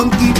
Spinning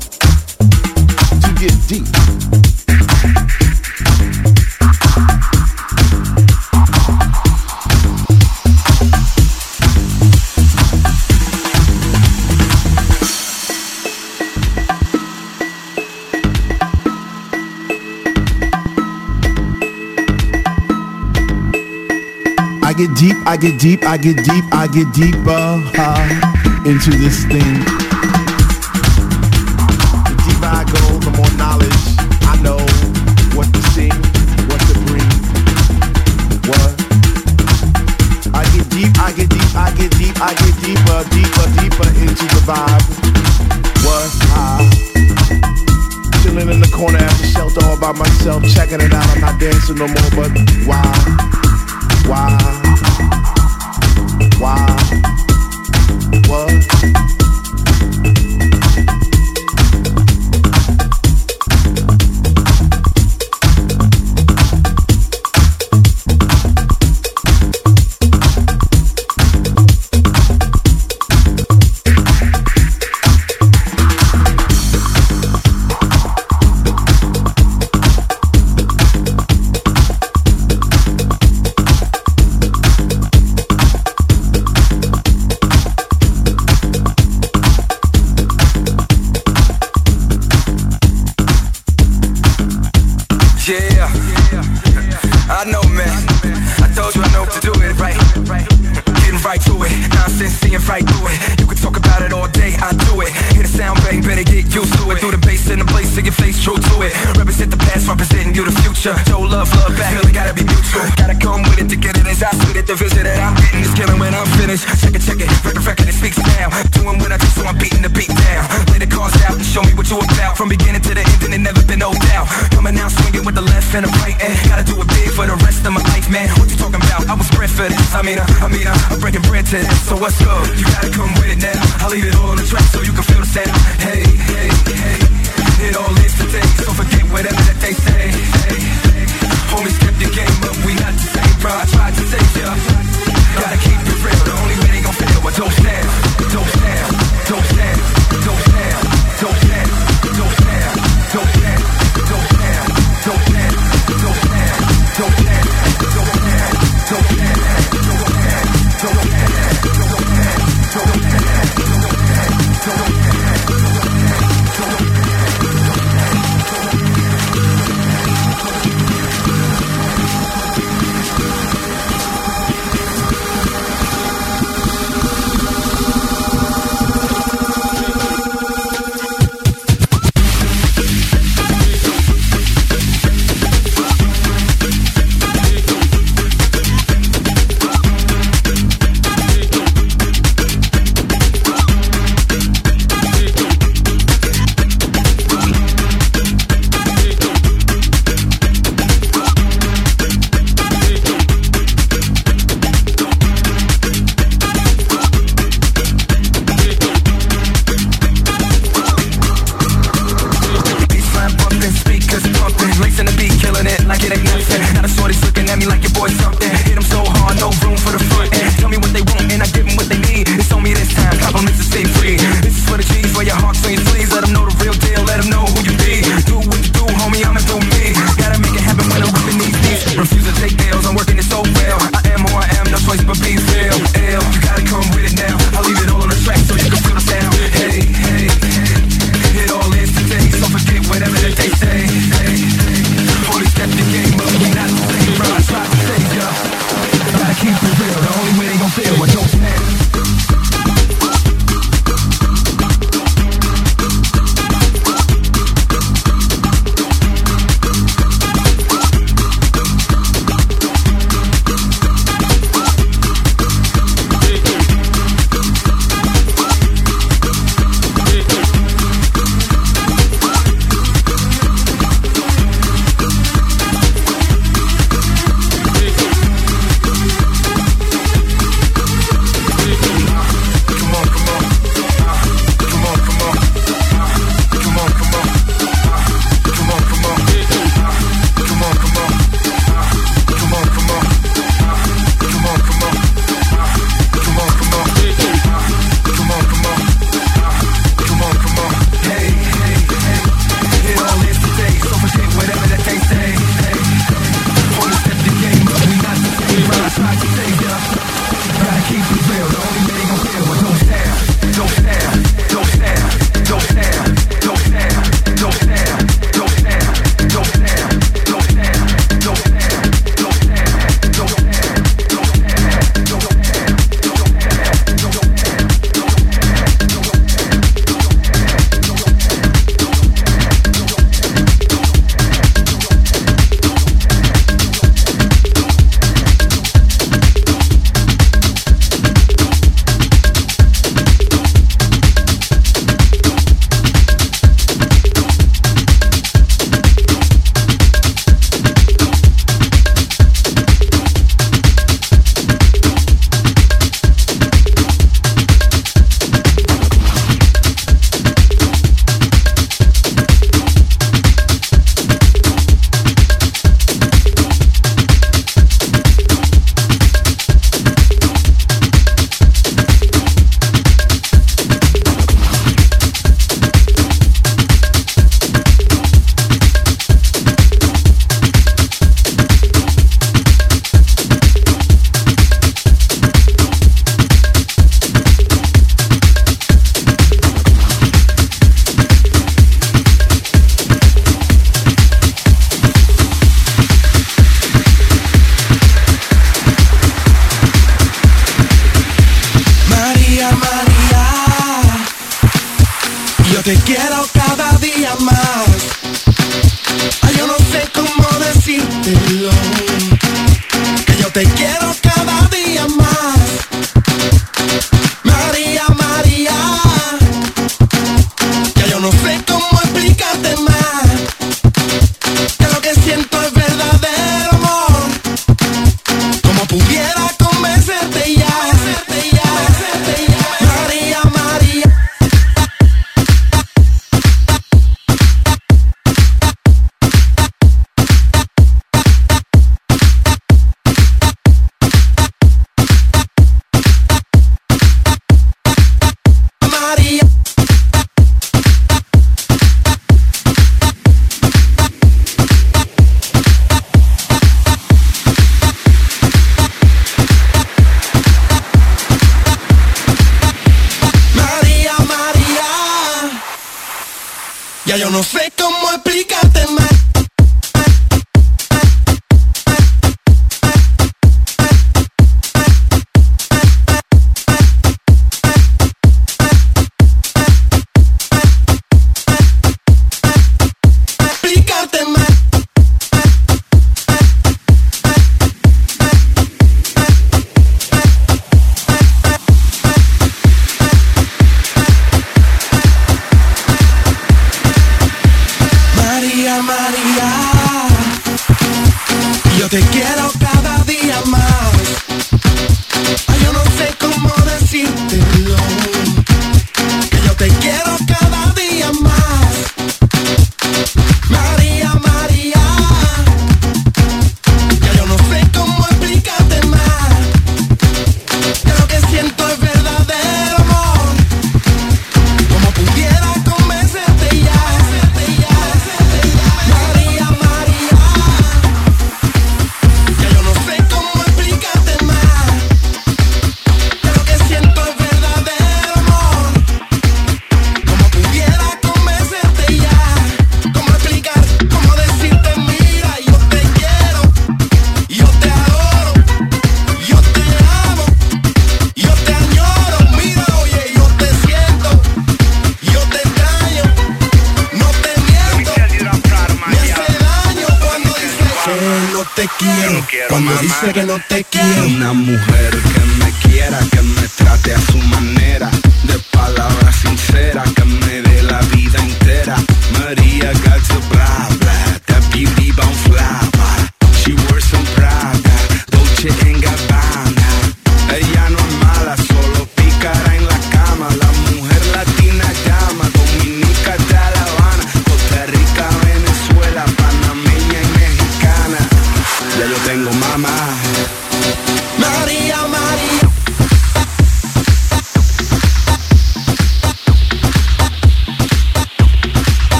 I get deep, I get deep, I get deeper uh, into this thing.